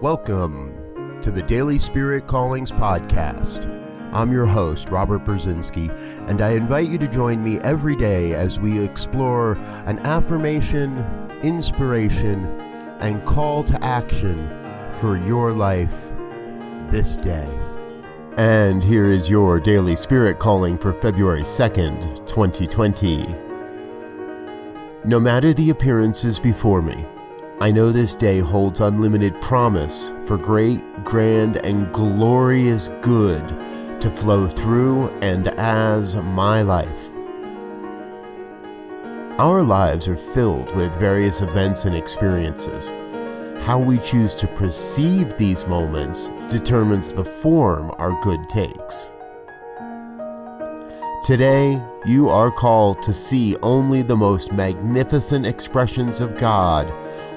Welcome to the Daily Spirit Callings Podcast. I'm your host, Robert Brzezinski, and I invite you to join me every day as we explore an affirmation, inspiration, and call to action for your life this day. And here is your Daily Spirit Calling for February 2nd, 2020. No matter the appearances before me, I know this day holds unlimited promise for great, grand, and glorious good to flow through and as my life. Our lives are filled with various events and experiences. How we choose to perceive these moments determines the form our good takes. Today, you are called to see only the most magnificent expressions of God